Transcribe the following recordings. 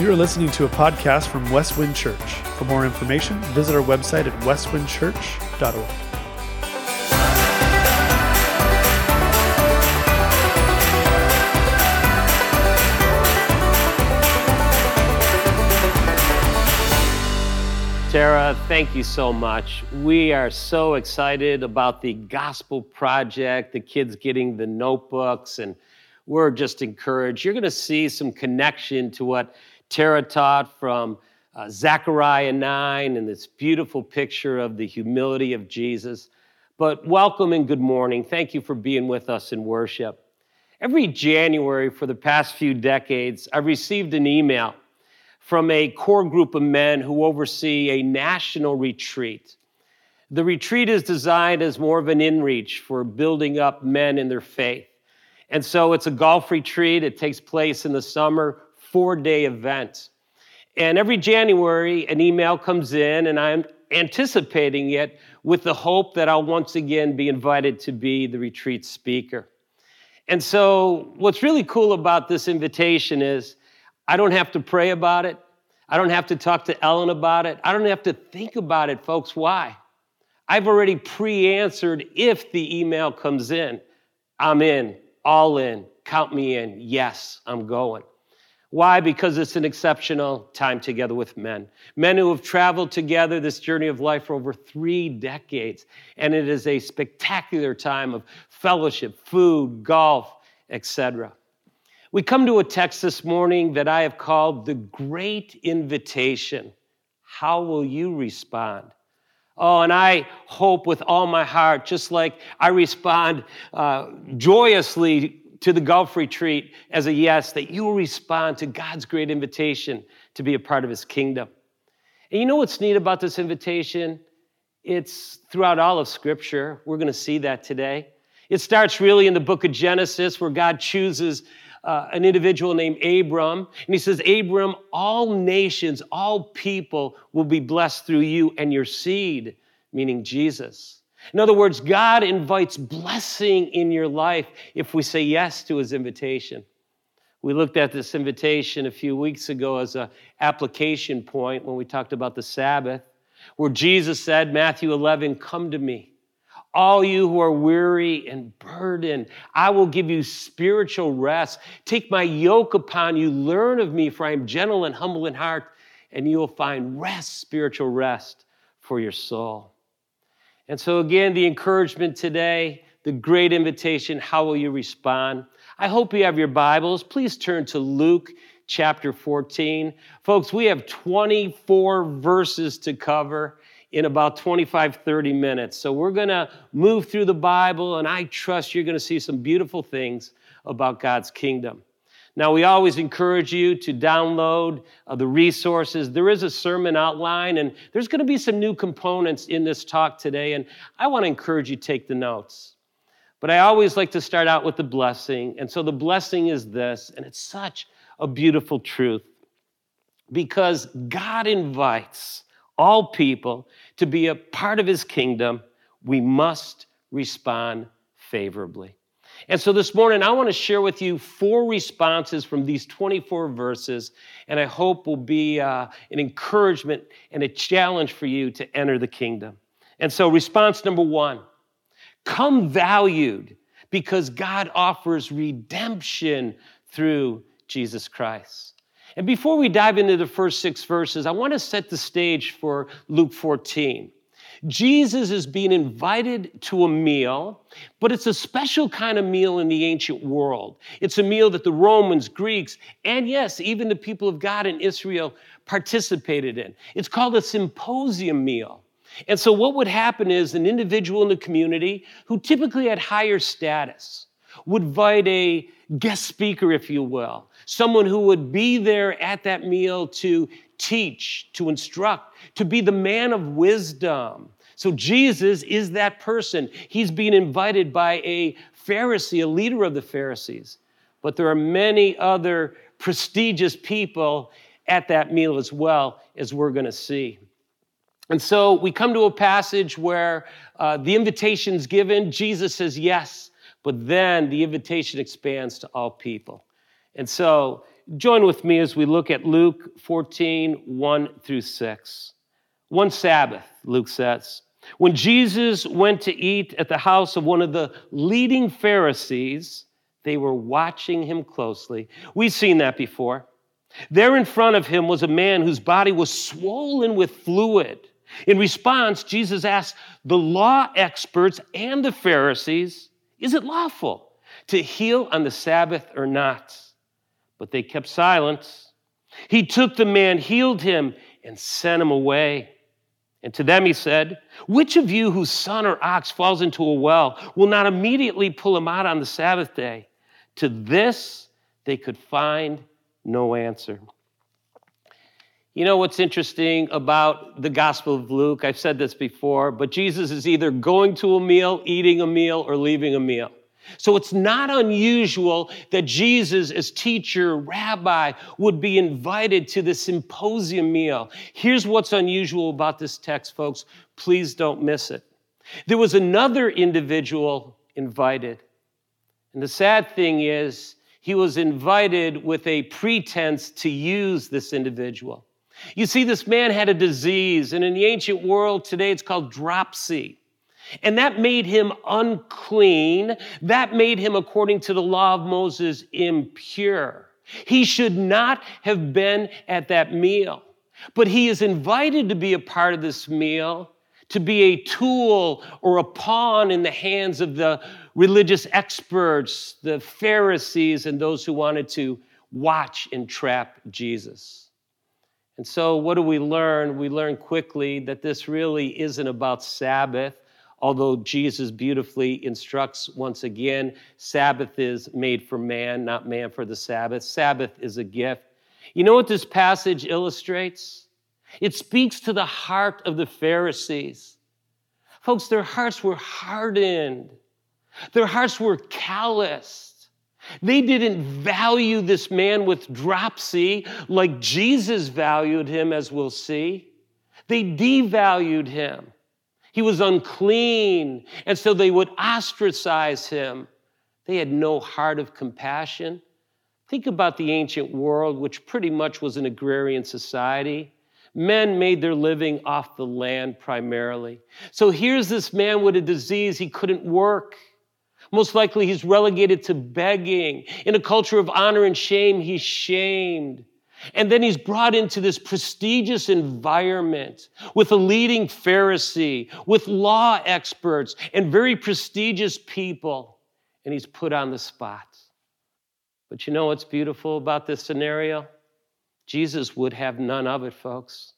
You are listening to a podcast from Westwind Church. For more information, visit our website at westwindchurch.org. Tara, thank you so much. We are so excited about the Gospel Project, the kids getting the notebooks, and we're just encouraged. You're going to see some connection to what Tara taught from uh, Zechariah 9 and this beautiful picture of the humility of Jesus. But welcome and good morning. Thank you for being with us in worship. Every January for the past few decades, I've received an email from a core group of men who oversee a national retreat. The retreat is designed as more of an inreach for building up men in their faith. And so it's a golf retreat. It takes place in the summer four day event. And every January, an email comes in, and I'm anticipating it with the hope that I'll once again be invited to be the retreat speaker. And so, what's really cool about this invitation is I don't have to pray about it. I don't have to talk to Ellen about it. I don't have to think about it, folks. Why? I've already pre answered if the email comes in. I'm in, all in, count me in. Yes, I'm going. Why? Because it's an exceptional time together with men. Men who have traveled together this journey of life for over three decades. And it is a spectacular time of fellowship, food, golf, etc. We come to a text this morning that I have called the Great Invitation. How will you respond? Oh, and I hope with all my heart, just like I respond uh, joyously to the golf retreat as a yes, that you will respond to God's great invitation to be a part of his kingdom. And you know what's neat about this invitation? It's throughout all of Scripture. We're going to see that today. It starts really in the book of Genesis, where God chooses uh, an individual named Abram. And he says, Abram, all nations, all people will be blessed through you and your seed, meaning Jesus. In other words, God invites blessing in your life if we say yes to his invitation. We looked at this invitation a few weeks ago as an application point when we talked about the Sabbath, where Jesus said, Matthew 11, Come to me, all you who are weary and burdened. I will give you spiritual rest. Take my yoke upon you. Learn of me, for I am gentle and humble in heart, and you will find rest, spiritual rest for your soul. And so, again, the encouragement today, the great invitation how will you respond? I hope you have your Bibles. Please turn to Luke chapter 14. Folks, we have 24 verses to cover in about 25, 30 minutes. So we're going to move through the Bible, and I trust you're going to see some beautiful things about God's kingdom. Now, we always encourage you to download uh, the resources. There is a sermon outline, and there's going to be some new components in this talk today, and I want to encourage you to take the notes. But I always like to start out with the blessing, and so the blessing is this, and it's such a beautiful truth because God invites all people to be a part of his kingdom. We must respond favorably. And so this morning, I want to share with you four responses from these 24 verses, and I hope will be uh, an encouragement and a challenge for you to enter the kingdom. And so, response number one come valued because God offers redemption through Jesus Christ. And before we dive into the first six verses, I want to set the stage for Luke 14. Jesus is being invited to a meal, but it's a special kind of meal in the ancient world. It's a meal that the Romans, Greeks, and yes, even the people of God in Israel participated in. It's called a symposium meal. And so, what would happen is an individual in the community who typically had higher status would invite a guest speaker, if you will, someone who would be there at that meal to teach, to instruct, to be the man of wisdom. So Jesus is that person. He's being invited by a Pharisee, a leader of the Pharisees. But there are many other prestigious people at that meal as well, as we're going to see. And so we come to a passage where uh, the invitation's given. Jesus says yes, but then the invitation expands to all people. And so Join with me as we look at Luke 14, 1 through 6. One Sabbath, Luke says, when Jesus went to eat at the house of one of the leading Pharisees, they were watching him closely. We've seen that before. There in front of him was a man whose body was swollen with fluid. In response, Jesus asked the law experts and the Pharisees, Is it lawful to heal on the Sabbath or not? But they kept silence. He took the man, healed him, and sent him away. And to them he said, Which of you whose son or ox falls into a well will not immediately pull him out on the Sabbath day? To this they could find no answer. You know what's interesting about the Gospel of Luke? I've said this before, but Jesus is either going to a meal, eating a meal, or leaving a meal. So it's not unusual that Jesus, as teacher, rabbi, would be invited to the symposium meal. Here's what's unusual about this text, folks. Please don't miss it. There was another individual invited. And the sad thing is, he was invited with a pretense to use this individual. You see, this man had a disease, and in the ancient world today, it's called dropsy. And that made him unclean. That made him, according to the law of Moses, impure. He should not have been at that meal. But he is invited to be a part of this meal, to be a tool or a pawn in the hands of the religious experts, the Pharisees, and those who wanted to watch and trap Jesus. And so, what do we learn? We learn quickly that this really isn't about Sabbath although Jesus beautifully instructs once again Sabbath is made for man, not man for the Sabbath. Sabbath is a gift. You know what this passage illustrates? It speaks to the heart of the Pharisees. Folks, their hearts were hardened, their hearts were calloused. They didn't value this man with dropsy like Jesus valued him, as we'll see. They devalued him. He was unclean, and so they would ostracize him. They had no heart of compassion. Think about the ancient world, which pretty much was an agrarian society. Men made their living off the land primarily. So here's this man with a disease, he couldn't work. Most likely, he's relegated to begging. In a culture of honor and shame, he's shamed. And then he's brought into this prestigious environment with a leading Pharisee, with law experts, and very prestigious people. And he's put on the spot. But you know what's beautiful about this scenario? Jesus would have none of it, folks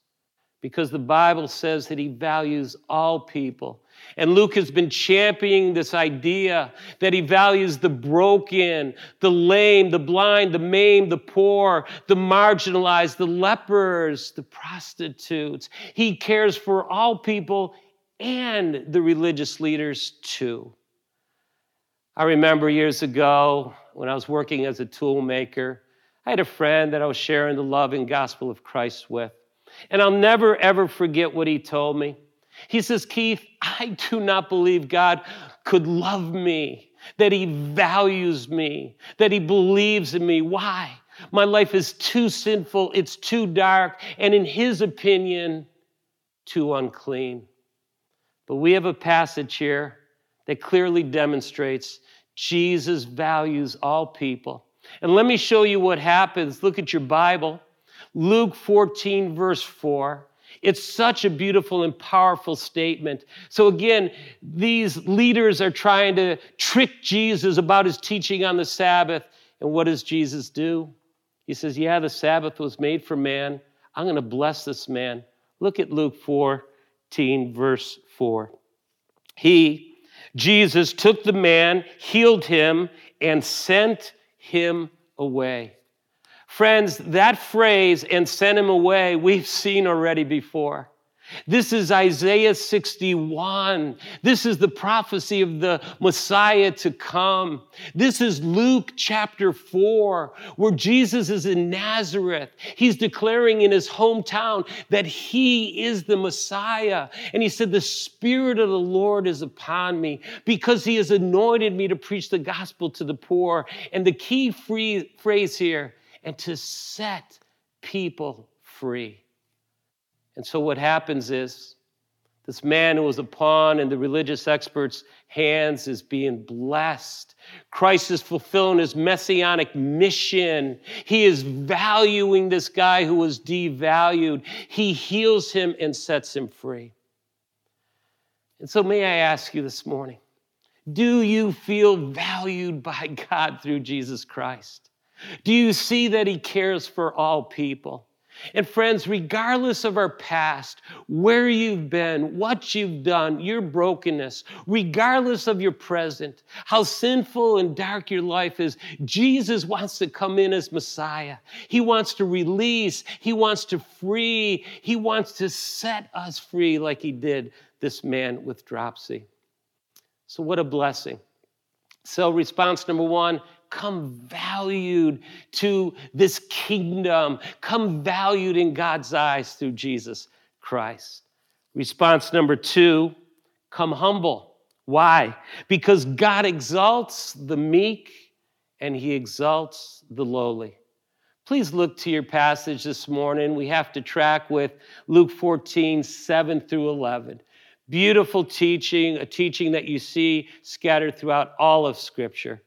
because the Bible says that he values all people. And Luke has been championing this idea that he values the broken, the lame, the blind, the maimed, the poor, the marginalized, the lepers, the prostitutes. He cares for all people and the religious leaders too. I remember years ago when I was working as a tool maker, I had a friend that I was sharing the love and gospel of Christ with. And I'll never, ever forget what he told me. He says, Keith, I do not believe God could love me, that he values me, that he believes in me. Why? My life is too sinful, it's too dark, and in his opinion, too unclean. But we have a passage here that clearly demonstrates Jesus values all people. And let me show you what happens. Look at your Bible. Luke 14, verse 4. It's such a beautiful and powerful statement. So, again, these leaders are trying to trick Jesus about his teaching on the Sabbath. And what does Jesus do? He says, Yeah, the Sabbath was made for man. I'm going to bless this man. Look at Luke 14, verse 4. He, Jesus, took the man, healed him, and sent him away. Friends, that phrase, and sent him away, we've seen already before. This is Isaiah 61. This is the prophecy of the Messiah to come. This is Luke chapter 4, where Jesus is in Nazareth. He's declaring in his hometown that he is the Messiah. And he said, The Spirit of the Lord is upon me because he has anointed me to preach the gospel to the poor. And the key phrase here and to set people free. And so what happens is this man who was a pawn in the religious experts' hands is being blessed. Christ is fulfilling his messianic mission. He is valuing this guy who was devalued. He heals him and sets him free. And so, may I ask you this morning do you feel valued by God through Jesus Christ? Do you see that He cares for all people? And friends, regardless of our past, where you've been, what you've done, your brokenness, regardless of your present, how sinful and dark your life is, Jesus wants to come in as Messiah. He wants to release, He wants to free, He wants to set us free like He did this man with dropsy. So, what a blessing. So, response number one come valued to this kingdom, come valued in God's eyes through Jesus Christ. Response number two, come humble. Why? Because God exalts the meek and he exalts the lowly. Please look to your passage this morning. We have to track with Luke 14, 7 through 11. Beautiful teaching, a teaching that you see scattered throughout all of Scripture.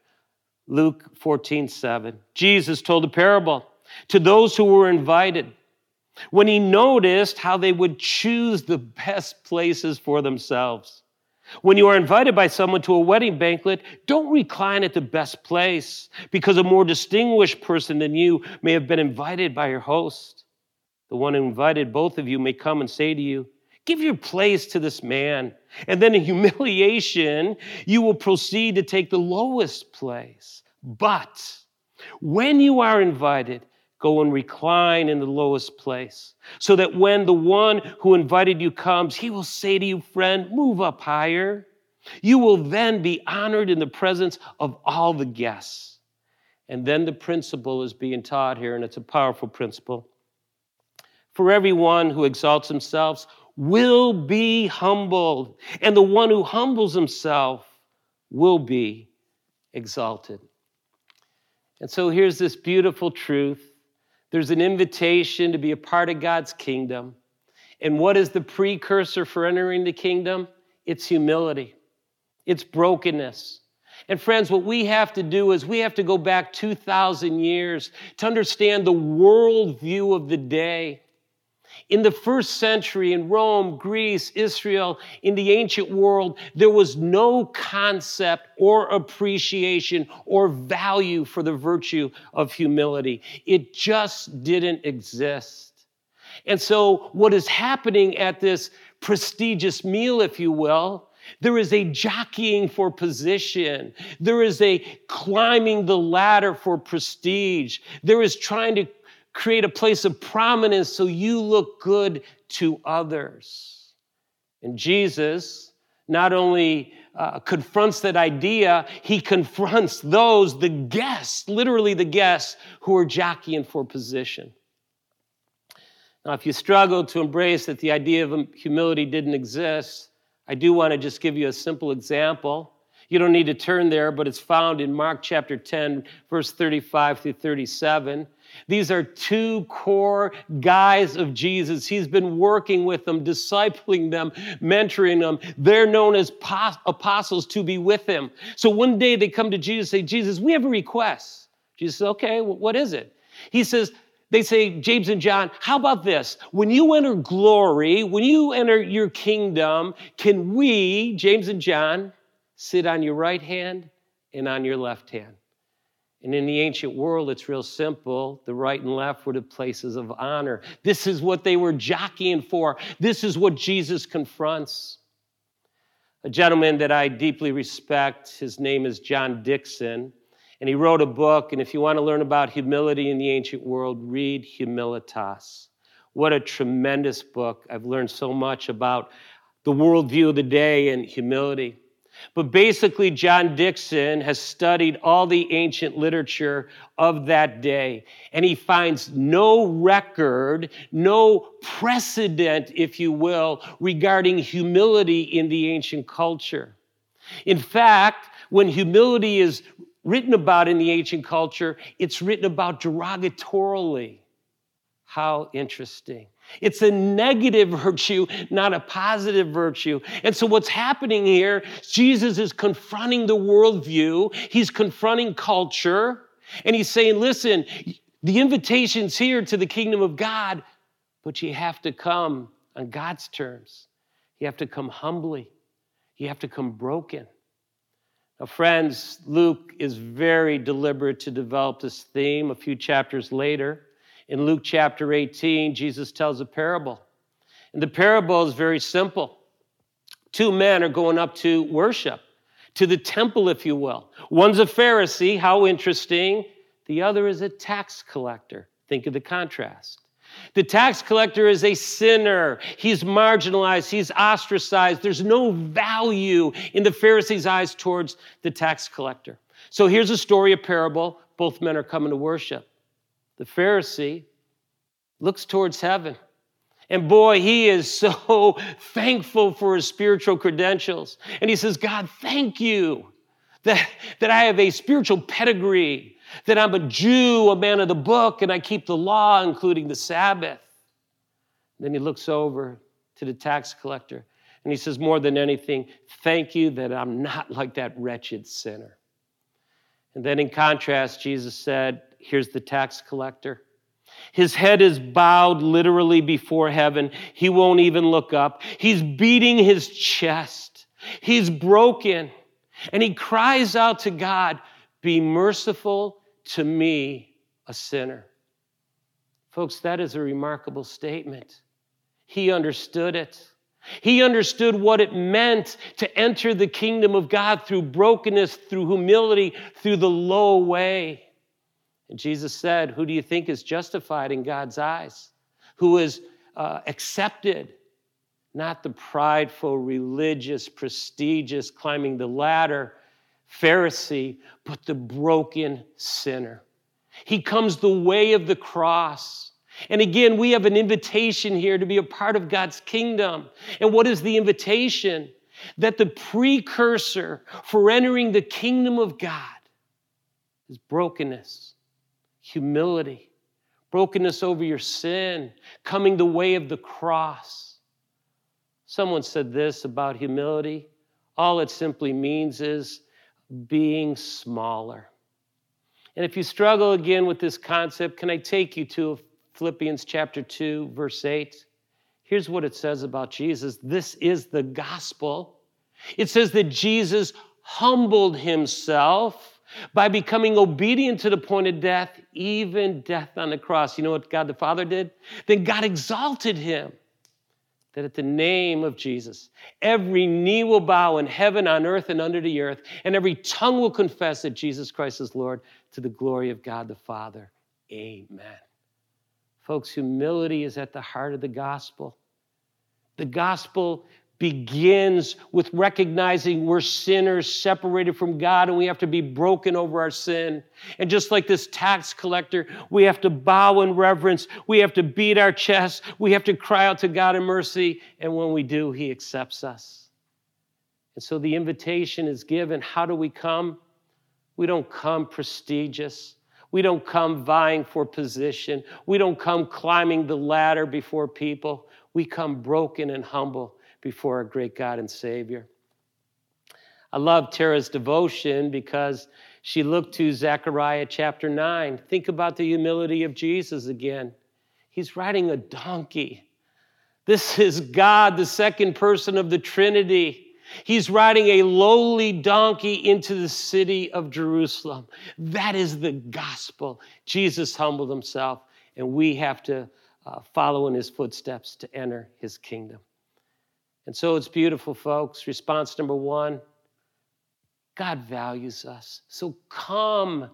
Luke 14, 7. Jesus told a parable to those who were invited when he noticed how they would choose the best places for themselves. When you are invited by someone to a wedding banquet, don't recline at the best place because a more distinguished person than you may have been invited by your host. The one who invited both of you may come and say to you, Give your place to this man. And then in humiliation, you will proceed to take the lowest place. But when you are invited, go and recline in the lowest place, so that when the one who invited you comes, he will say to you, Friend, move up higher. You will then be honored in the presence of all the guests. And then the principle is being taught here, and it's a powerful principle. For everyone who exalts himself will be humbled, and the one who humbles himself will be exalted. And so here's this beautiful truth there's an invitation to be a part of God's kingdom. And what is the precursor for entering the kingdom? It's humility, it's brokenness. And friends, what we have to do is we have to go back 2,000 years to understand the worldview of the day. In the first century, in Rome, Greece, Israel, in the ancient world, there was no concept or appreciation or value for the virtue of humility. It just didn't exist. And so, what is happening at this prestigious meal, if you will, there is a jockeying for position. There is a climbing the ladder for prestige. There is trying to create a place of prominence so you look good to others. And Jesus not only uh, confronts that idea, he confronts those, the guests, literally the guests, who are jockeying for position. Now, if you struggle to embrace that the idea of humility didn't exist, I do want to just give you a simple example. You don't need to turn there, but it's found in Mark chapter 10, verse 35 through 37. These are two core guys of Jesus. He's been working with them, discipling them, mentoring them. They're known as apostles to be with him. So one day they come to Jesus and say, Jesus, we have a request. Jesus says, okay, what is it? He says, they say, James and John, how about this? When you enter glory, when you enter your kingdom, can we, James and John, sit on your right hand and on your left hand? And in the ancient world, it's real simple. The right and left were the places of honor. This is what they were jockeying for. This is what Jesus confronts. A gentleman that I deeply respect, his name is John Dickson, and he wrote a book. And if you want to learn about humility in the ancient world, read Humilitas. What a tremendous book. I've learned so much about the worldview of the day and humility. But basically, John Dickson has studied all the ancient literature of that day, and he finds no record, no precedent, if you will, regarding humility in the ancient culture. In fact, when humility is written about in the ancient culture, it's written about derogatorily. How interesting. It's a negative virtue, not a positive virtue. And so, what's happening here, Jesus is confronting the worldview, he's confronting culture, and he's saying, listen, the invitation's here to the kingdom of God, but you have to come on God's terms. You have to come humbly, you have to come broken. Now, friends, Luke is very deliberate to develop this theme a few chapters later. In Luke chapter 18, Jesus tells a parable. And the parable is very simple. Two men are going up to worship, to the temple, if you will. One's a Pharisee, how interesting. The other is a tax collector. Think of the contrast. The tax collector is a sinner. He's marginalized, he's ostracized. There's no value in the Pharisee's eyes towards the tax collector. So here's a story, a parable. Both men are coming to worship. The Pharisee looks towards heaven. And boy, he is so thankful for his spiritual credentials. And he says, God, thank you that, that I have a spiritual pedigree, that I'm a Jew, a man of the book, and I keep the law, including the Sabbath. Then he looks over to the tax collector and he says, More than anything, thank you that I'm not like that wretched sinner. And then in contrast, Jesus said, Here's the tax collector. His head is bowed literally before heaven. He won't even look up. He's beating his chest. He's broken. And he cries out to God, Be merciful to me, a sinner. Folks, that is a remarkable statement. He understood it. He understood what it meant to enter the kingdom of God through brokenness, through humility, through the low way. And Jesus said, Who do you think is justified in God's eyes? Who is uh, accepted? Not the prideful, religious, prestigious, climbing the ladder Pharisee, but the broken sinner. He comes the way of the cross. And again, we have an invitation here to be a part of God's kingdom. And what is the invitation? That the precursor for entering the kingdom of God is brokenness humility, brokenness over your sin, coming the way of the cross. Someone said this about humility. All it simply means is being smaller. And if you struggle again with this concept, can I take you to Philippians chapter 2, verse 8? Here's what it says about Jesus this is the gospel. It says that Jesus humbled himself by becoming obedient to the point of death, even death on the cross. You know what God the Father did? Then God exalted him. That at the name of Jesus, every knee will bow in heaven, on earth, and under the earth, and every tongue will confess that Jesus Christ is Lord to the glory of God the Father. Amen. Folks, humility is at the heart of the gospel. The gospel begins with recognizing we're sinners separated from God and we have to be broken over our sin. And just like this tax collector, we have to bow in reverence. We have to beat our chest. We have to cry out to God in mercy. And when we do, He accepts us. And so the invitation is given. How do we come? We don't come prestigious. We don't come vying for position. We don't come climbing the ladder before people. We come broken and humble before our great God and Savior. I love Tara's devotion because she looked to Zechariah chapter 9. Think about the humility of Jesus again. He's riding a donkey. This is God, the second person of the Trinity. He's riding a lowly donkey into the city of Jerusalem. That is the gospel. Jesus humbled himself, and we have to uh, follow in his footsteps to enter his kingdom. And so it's beautiful, folks. Response number one God values us. So come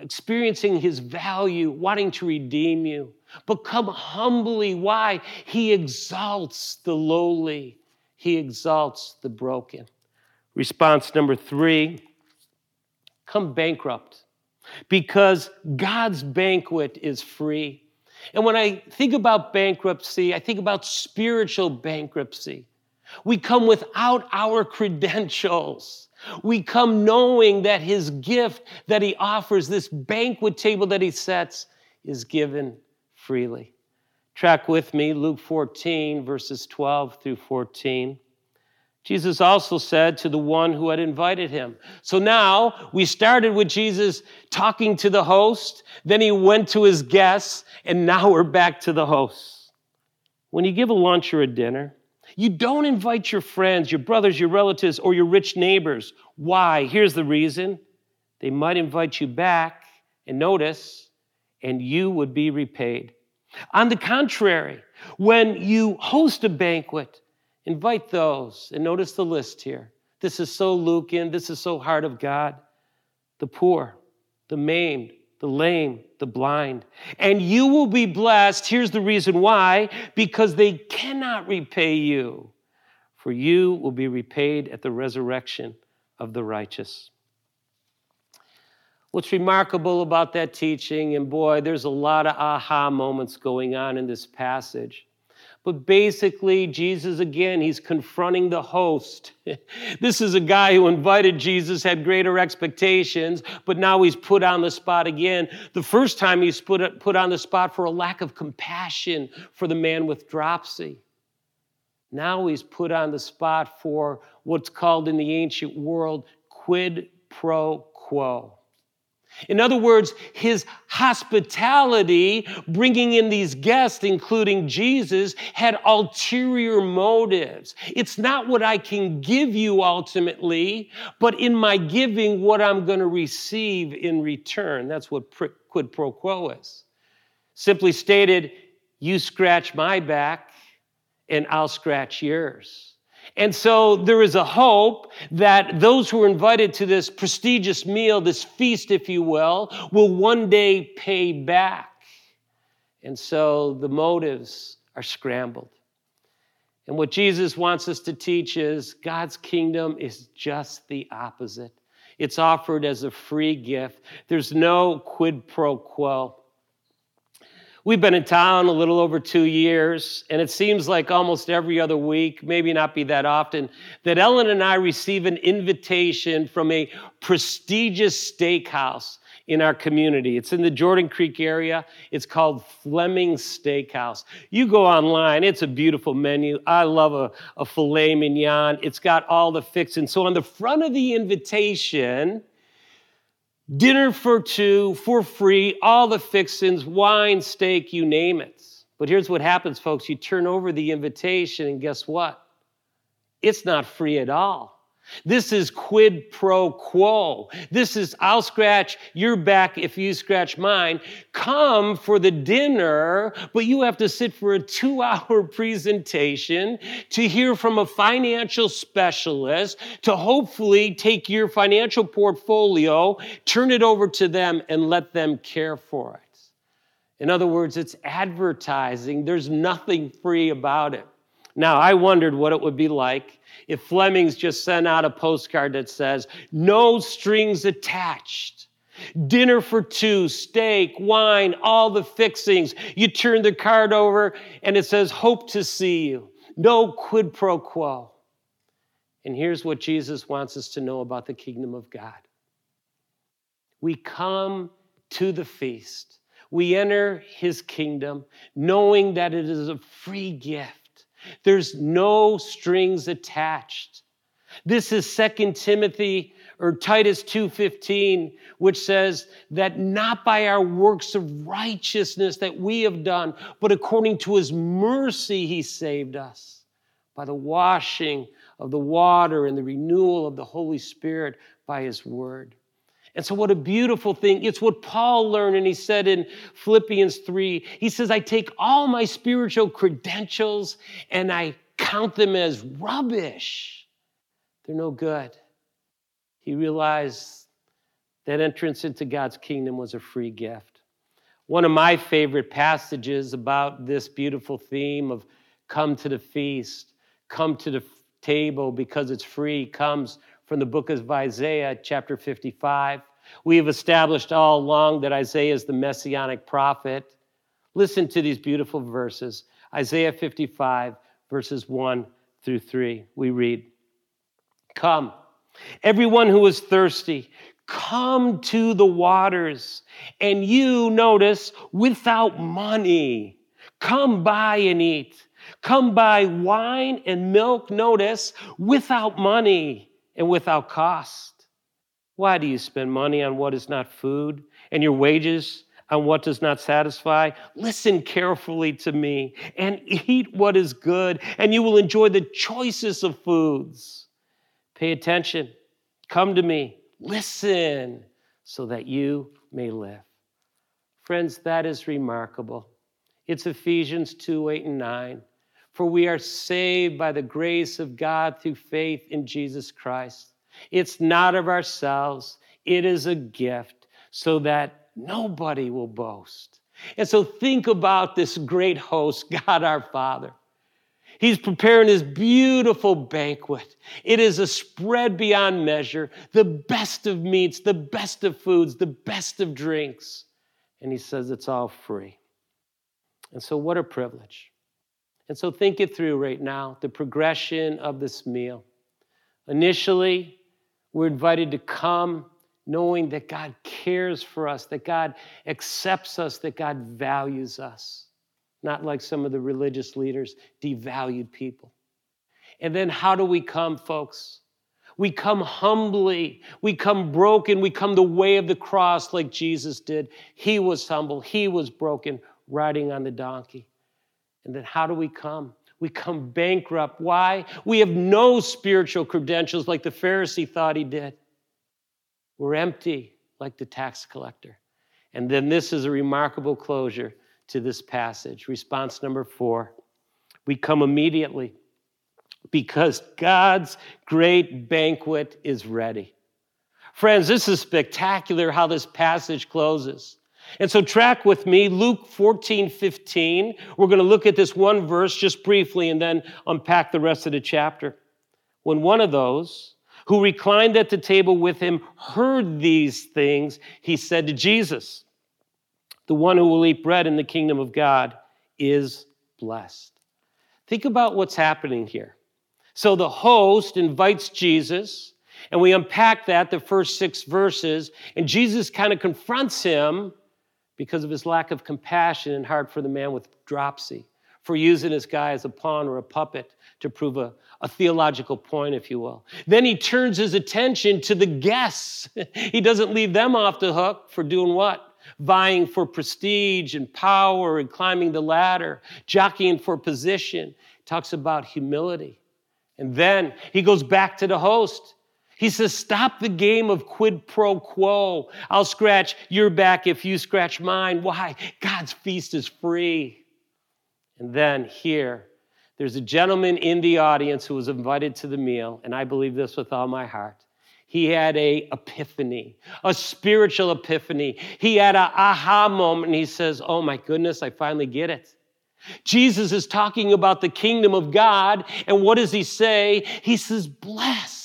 experiencing his value, wanting to redeem you. But come humbly. Why? He exalts the lowly, he exalts the broken. Response number three come bankrupt because God's banquet is free. And when I think about bankruptcy, I think about spiritual bankruptcy. We come without our credentials. We come knowing that his gift that he offers, this banquet table that he sets, is given freely. Track with me, Luke 14, verses 12 through 14. Jesus also said to the one who had invited him. So now we started with Jesus talking to the host, then he went to his guests, and now we're back to the host. When you give a lunch or a dinner, you don't invite your friends, your brothers, your relatives, or your rich neighbors. Why? Here's the reason they might invite you back, and notice, and you would be repaid. On the contrary, when you host a banquet, invite those, and notice the list here. This is so Lucan, this is so heart of God. The poor, the maimed, the lame, the blind. And you will be blessed. Here's the reason why because they cannot repay you, for you will be repaid at the resurrection of the righteous. What's remarkable about that teaching, and boy, there's a lot of aha moments going on in this passage, but basically, Jesus, again, he's confronting the host. this is a guy who invited Jesus, had greater expectations, but now he's put on the spot again. The first time he's put, put on the spot for a lack of compassion for the man with dropsy. Now he's put on the spot for what's called in the ancient world quid pro quo. In other words, his hospitality, bringing in these guests, including Jesus, had ulterior motives. It's not what I can give you ultimately, but in my giving, what I'm going to receive in return. That's what quid pro quo is. Simply stated, you scratch my back and I'll scratch yours. And so there is a hope that those who are invited to this prestigious meal, this feast, if you will, will one day pay back. And so the motives are scrambled. And what Jesus wants us to teach is God's kingdom is just the opposite. It's offered as a free gift. There's no quid pro quo. We've been in town a little over two years, and it seems like almost every other week, maybe not be that often, that Ellen and I receive an invitation from a prestigious steakhouse in our community. It's in the Jordan Creek area. It's called Fleming Steakhouse. You go online, it's a beautiful menu. I love a, a filet mignon. It's got all the fixings. So on the front of the invitation, dinner for two for free, all the fixings, wine, steak, you name it. But here's what happens, folks you turn over the invitation, and guess what? It's not free at all. This is quid pro quo. This is I'll scratch your back if you scratch mine. Come for the dinner, but you have to sit for a two hour presentation to hear from a financial specialist to hopefully take your financial portfolio, turn it over to them, and let them care for it. In other words, it's advertising. There's nothing free about it. Now, I wondered what it would be like if Fleming's just sent out a postcard that says, no strings attached. Dinner for two, steak, wine, all the fixings. You turn the card over and it says, Hope to see you. No quid pro quo. And here's what Jesus wants us to know about the kingdom of God we come to the feast, we enter his kingdom knowing that it is a free gift. There's no strings attached. This is Second Timothy or Titus 2:15 which says that not by our works of righteousness that we have done but according to his mercy he saved us by the washing of the water and the renewal of the Holy Spirit by his word. And so, what a beautiful thing. It's what Paul learned, and he said in Philippians 3 he says, I take all my spiritual credentials and I count them as rubbish. They're no good. He realized that entrance into God's kingdom was a free gift. One of my favorite passages about this beautiful theme of come to the feast, come to the table because it's free, comes from the book of Isaiah, chapter 55. We have established all along that Isaiah is the messianic prophet. Listen to these beautiful verses Isaiah 55, verses 1 through 3. We read, Come, Everyone who is thirsty, come to the waters. And you, notice, without money, come buy and eat. Come buy wine and milk, notice, without money and without cost. Why do you spend money on what is not food and your wages on what does not satisfy? Listen carefully to me and eat what is good, and you will enjoy the choicest of foods. Pay attention. Come to me. Listen so that you may live. Friends, that is remarkable. It's Ephesians 2 8 and 9. For we are saved by the grace of God through faith in Jesus Christ. It's not of ourselves, it is a gift so that nobody will boast. And so think about this great host, God our Father. He's preparing his beautiful banquet. It is a spread beyond measure, the best of meats, the best of foods, the best of drinks. And he says it's all free. And so, what a privilege. And so, think it through right now the progression of this meal. Initially, we're invited to come knowing that God cares for us, that God accepts us, that God values us, not like some of the religious leaders devalued people. And then, how do we come, folks? We come humbly. We come broken. We come the way of the cross like Jesus did. He was humble. He was broken, riding on the donkey. And then how do we come? We come bankrupt. Why? We have no spiritual credentials like the Pharisee thought he did. We're empty like the tax collector. And then this is a remarkable closure to this passage. Response number four we come immediately because God's great banquet is ready. Friends, this is spectacular how this passage closes. And so, track with me, Luke 14, 15. We're going to look at this one verse just briefly and then unpack the rest of the chapter. When one of those who reclined at the table with him heard these things, he said to Jesus, The one who will eat bread in the kingdom of God is blessed. Think about what's happening here. So, the host invites Jesus, and we unpack that, the first six verses, and Jesus kind of confronts him because of his lack of compassion and heart for the man with dropsy, for using this guy as a pawn or a puppet to prove a, a theological point, if you will. Then he turns his attention to the guests. he doesn't leave them off the hook for doing what? Vying for prestige and power and climbing the ladder, jockeying for position. He talks about humility. And then he goes back to the host he says, Stop the game of quid pro quo. I'll scratch your back if you scratch mine. Why? God's feast is free. And then here, there's a gentleman in the audience who was invited to the meal, and I believe this with all my heart. He had a epiphany, a spiritual epiphany. He had a aha moment, and he says, "Oh my goodness, I finally get it." Jesus is talking about the kingdom of God, and what does he say? He says, "Bless."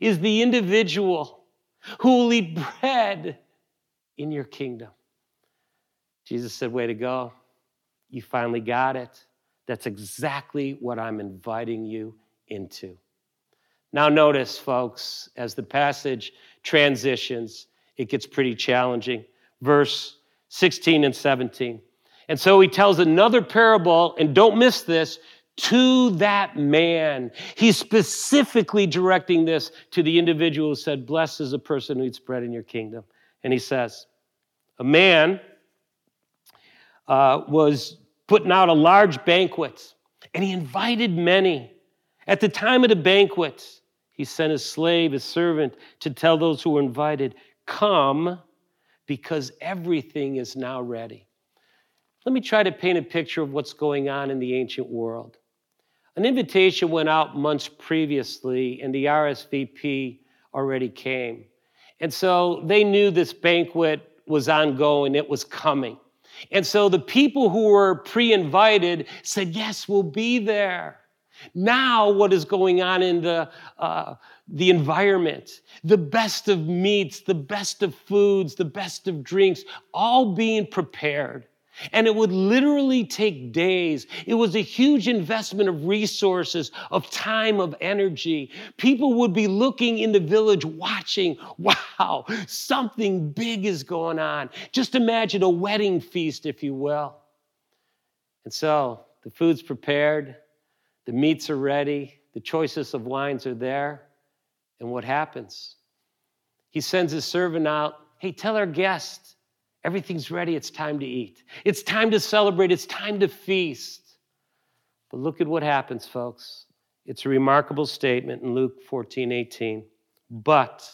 Is the individual who will eat bread in your kingdom. Jesus said, Way to go. You finally got it. That's exactly what I'm inviting you into. Now, notice, folks, as the passage transitions, it gets pretty challenging. Verse 16 and 17. And so he tells another parable, and don't miss this to that man. He's specifically directing this to the individual who said, Blessed is the person who eats bread in your kingdom. And he says, A man uh, was putting out a large banquet, and he invited many. At the time of the banquet, he sent his slave, his servant, to tell those who were invited, Come, because everything is now ready. Let me try to paint a picture of what's going on in the ancient world. An invitation went out months previously, and the RSVP already came. And so they knew this banquet was ongoing, it was coming. And so the people who were pre invited said, Yes, we'll be there. Now, what is going on in the, uh, the environment? The best of meats, the best of foods, the best of drinks, all being prepared. And it would literally take days. It was a huge investment of resources, of time, of energy. People would be looking in the village, watching, wow, something big is going on. Just imagine a wedding feast, if you will. And so the food's prepared, the meats are ready, the choicest of wines are there. And what happens? He sends his servant out hey, tell our guests everything's ready. It's time to eat. It's time to celebrate. It's time to feast. But look at what happens, folks. It's a remarkable statement in Luke 14 18. But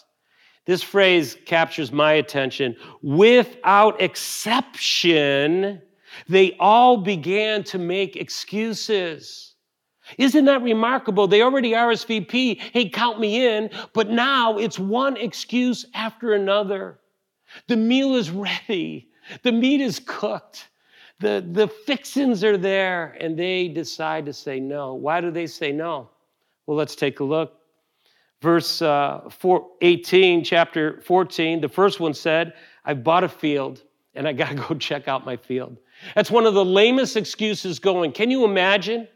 this phrase captures my attention. Without exception, they all began to make excuses. Isn't that remarkable? They already RSVP, hey, count me in, but now it's one excuse after another. The meal is ready, the meat is cooked, the, the fixins are there, and they decide to say no. Why do they say no? Well, let's take a look. Verse uh, four, 18, chapter 14, the first one said, I've bought a field and I got to go check out my field. That's one of the lamest excuses going. Can you imagine?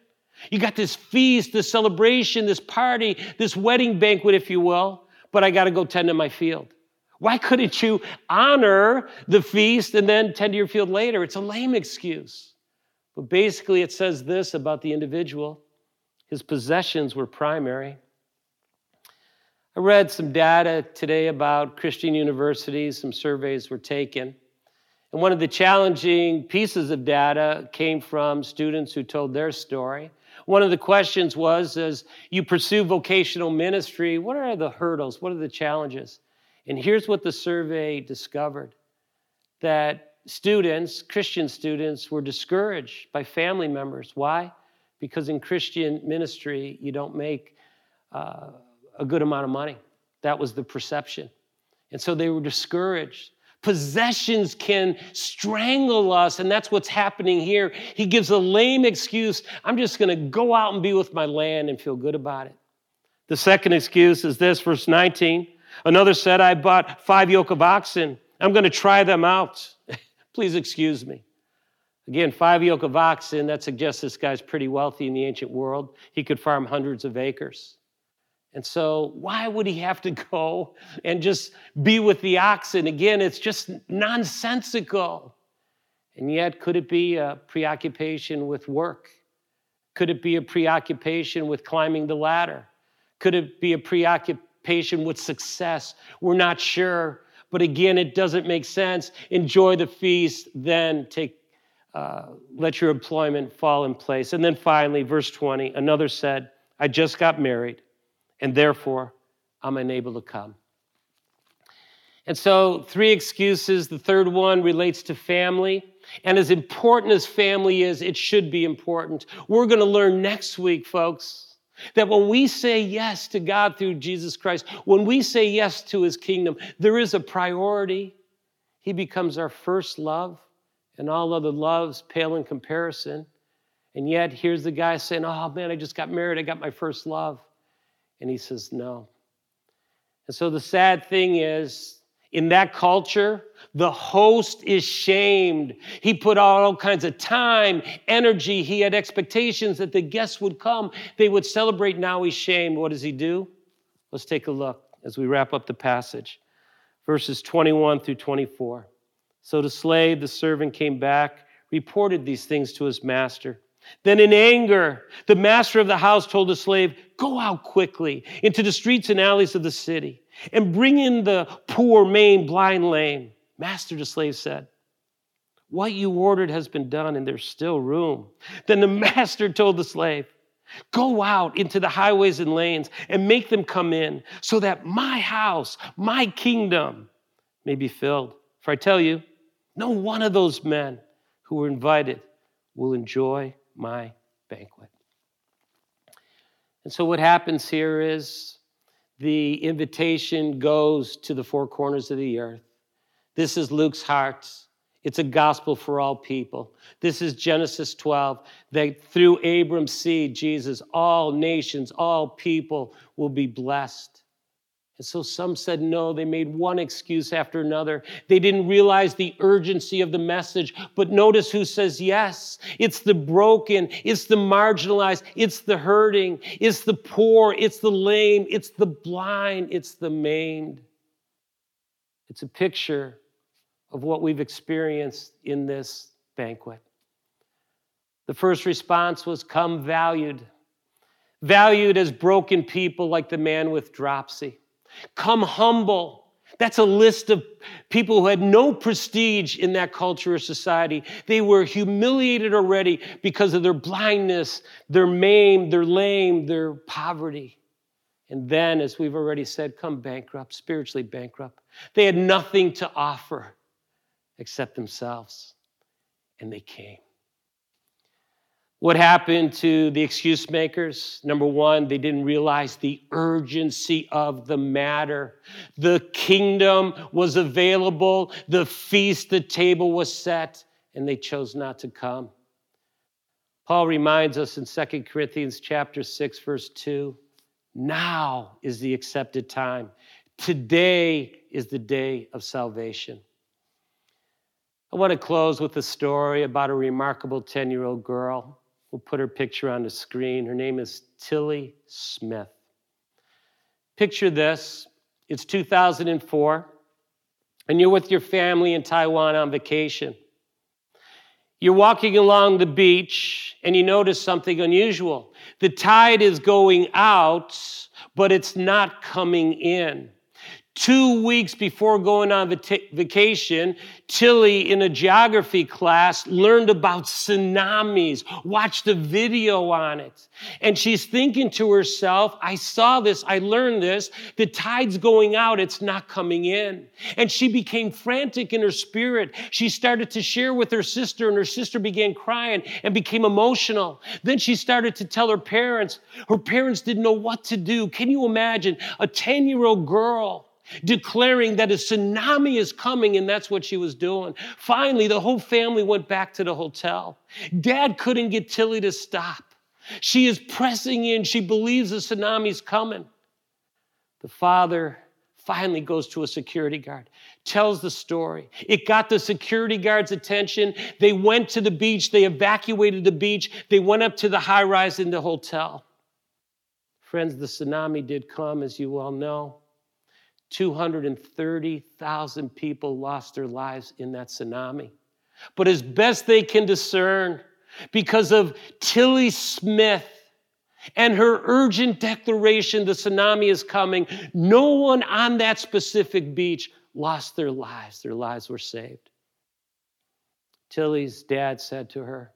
You got this feast, this celebration, this party, this wedding banquet, if you will, but I got to go tend to my field. Why couldn't you honor the feast and then tend to your field later? It's a lame excuse. But basically, it says this about the individual his possessions were primary. I read some data today about Christian universities, some surveys were taken. And one of the challenging pieces of data came from students who told their story. One of the questions was as you pursue vocational ministry, what are the hurdles? What are the challenges? And here's what the survey discovered that students, Christian students, were discouraged by family members. Why? Because in Christian ministry, you don't make uh, a good amount of money. That was the perception. And so they were discouraged. Possessions can strangle us, and that's what's happening here. He gives a lame excuse I'm just going to go out and be with my land and feel good about it. The second excuse is this, verse 19. Another said, I bought five yoke of oxen. I'm going to try them out. Please excuse me. Again, five yoke of oxen, that suggests this guy's pretty wealthy in the ancient world. He could farm hundreds of acres. And so, why would he have to go and just be with the oxen? Again, it's just nonsensical. And yet, could it be a preoccupation with work? Could it be a preoccupation with climbing the ladder? Could it be a preoccupation with success? We're not sure. But again, it doesn't make sense. Enjoy the feast, then take, uh, let your employment fall in place. And then finally, verse 20, another said, I just got married and therefore I'm unable to come. And so, three excuses. The third one relates to family. And as important as family is, it should be important. We're going to learn next week, folks, that when we say yes to God through Jesus Christ, when we say yes to his kingdom, there is a priority. He becomes our first love, and all other loves pale in comparison. And yet, here's the guy saying, Oh man, I just got married, I got my first love. And he says, No. And so the sad thing is, in that culture, the host is shamed. He put all kinds of time, energy. He had expectations that the guests would come. They would celebrate. Now he's shamed. What does he do? Let's take a look as we wrap up the passage. Verses 21 through 24. So the slave, the servant came back, reported these things to his master. Then, in anger, the master of the house told the slave, Go out quickly into the streets and alleys of the city and bring in the poor, maimed, blind, lame. Master, the slave said, What you ordered has been done, and there's still room. Then the master told the slave, Go out into the highways and lanes and make them come in, so that my house, my kingdom, may be filled. For I tell you, no one of those men who were invited will enjoy my banquet. And so, what happens here is the invitation goes to the four corners of the earth. This is Luke's heart. It's a gospel for all people. This is Genesis 12, that through Abram's seed, Jesus, all nations, all people will be blessed. And so some said no. They made one excuse after another. They didn't realize the urgency of the message. But notice who says yes. It's the broken, it's the marginalized, it's the hurting, it's the poor, it's the lame, it's the blind, it's the maimed. It's a picture of what we've experienced in this banquet. The first response was come valued, valued as broken people like the man with dropsy. Come humble. That's a list of people who had no prestige in that culture or society. They were humiliated already because of their blindness, their maimed, their lame, their poverty. And then, as we've already said, come bankrupt, spiritually bankrupt. They had nothing to offer except themselves, and they came. What happened to the excuse makers? Number one, they didn't realize the urgency of the matter. The kingdom was available, the feast, the table was set, and they chose not to come. Paul reminds us in 2 Corinthians chapter 6 verse 2, now is the accepted time. Today is the day of salvation. I want to close with a story about a remarkable 10-year-old girl We'll put her picture on the screen. Her name is Tilly Smith. Picture this it's 2004, and you're with your family in Taiwan on vacation. You're walking along the beach, and you notice something unusual. The tide is going out, but it's not coming in. Two weeks before going on vacation, Tilly, in a geography class, learned about tsunamis, watched a video on it. And she's thinking to herself, I saw this, I learned this, the tide's going out, it's not coming in. And she became frantic in her spirit. She started to share with her sister, and her sister began crying and became emotional. Then she started to tell her parents. Her parents didn't know what to do. Can you imagine a 10 year old girl? Declaring that a tsunami is coming, and that's what she was doing. Finally, the whole family went back to the hotel. Dad couldn't get Tilly to stop. She is pressing in. She believes the tsunami's coming. The father finally goes to a security guard, tells the story. It got the security guard's attention. They went to the beach, they evacuated the beach, they went up to the high rise in the hotel. Friends, the tsunami did come, as you well know. 230,000 people lost their lives in that tsunami. But as best they can discern, because of Tilly Smith and her urgent declaration, the tsunami is coming, no one on that specific beach lost their lives. Their lives were saved. Tilly's dad said to her,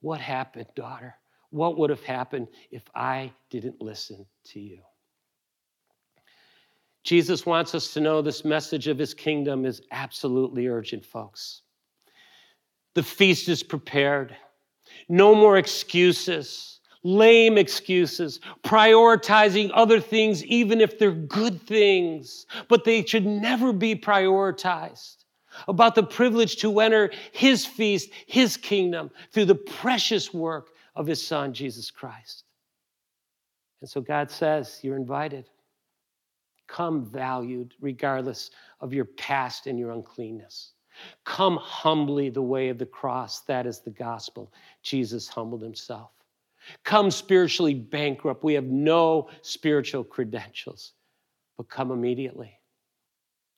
What happened, daughter? What would have happened if I didn't listen to you? Jesus wants us to know this message of his kingdom is absolutely urgent, folks. The feast is prepared. No more excuses, lame excuses, prioritizing other things, even if they're good things, but they should never be prioritized. About the privilege to enter his feast, his kingdom, through the precious work of his son, Jesus Christ. And so God says, You're invited. Come valued, regardless of your past and your uncleanness. Come humbly the way of the cross. That is the gospel. Jesus humbled himself. Come spiritually bankrupt. We have no spiritual credentials, but come immediately.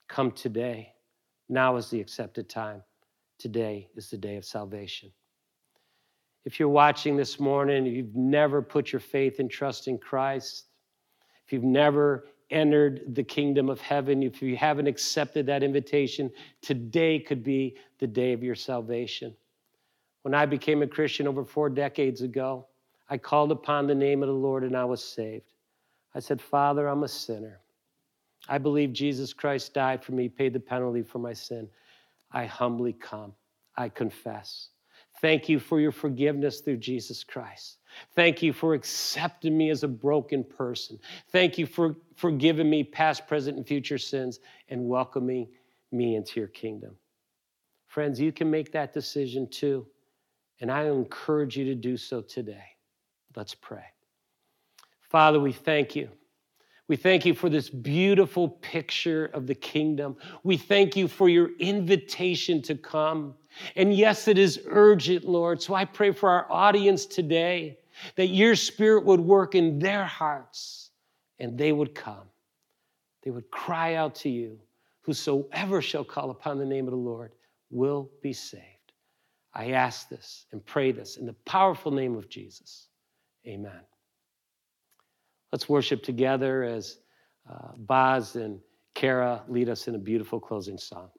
Come today. Now is the accepted time. Today is the day of salvation. If you're watching this morning, if you've never put your faith and trust in Christ, if you've never entered the kingdom of heaven, if you haven't accepted that invitation, today could be the day of your salvation. When I became a Christian over four decades ago, I called upon the name of the Lord and I was saved. I said, Father, I'm a sinner. I believe Jesus Christ died for me, paid the penalty for my sin. I humbly come. I confess. Thank you for your forgiveness through Jesus Christ. Thank you for accepting me as a broken person. Thank you for forgiving me past, present, and future sins and welcoming me into your kingdom. Friends, you can make that decision too. And I encourage you to do so today. Let's pray. Father, we thank you We thank you for this beautiful picture of the kingdom. We thank you for your invitation to come. And yes, it is urgent, Lord. So I pray for our audience today that your spirit would work in their hearts and they would come. They would cry out to you. Whosoever shall call upon the name of the Lord will be saved. I ask this and pray this in the powerful name of Jesus. Amen. Let's worship together as uh, Boz and Kara lead us in a beautiful closing song.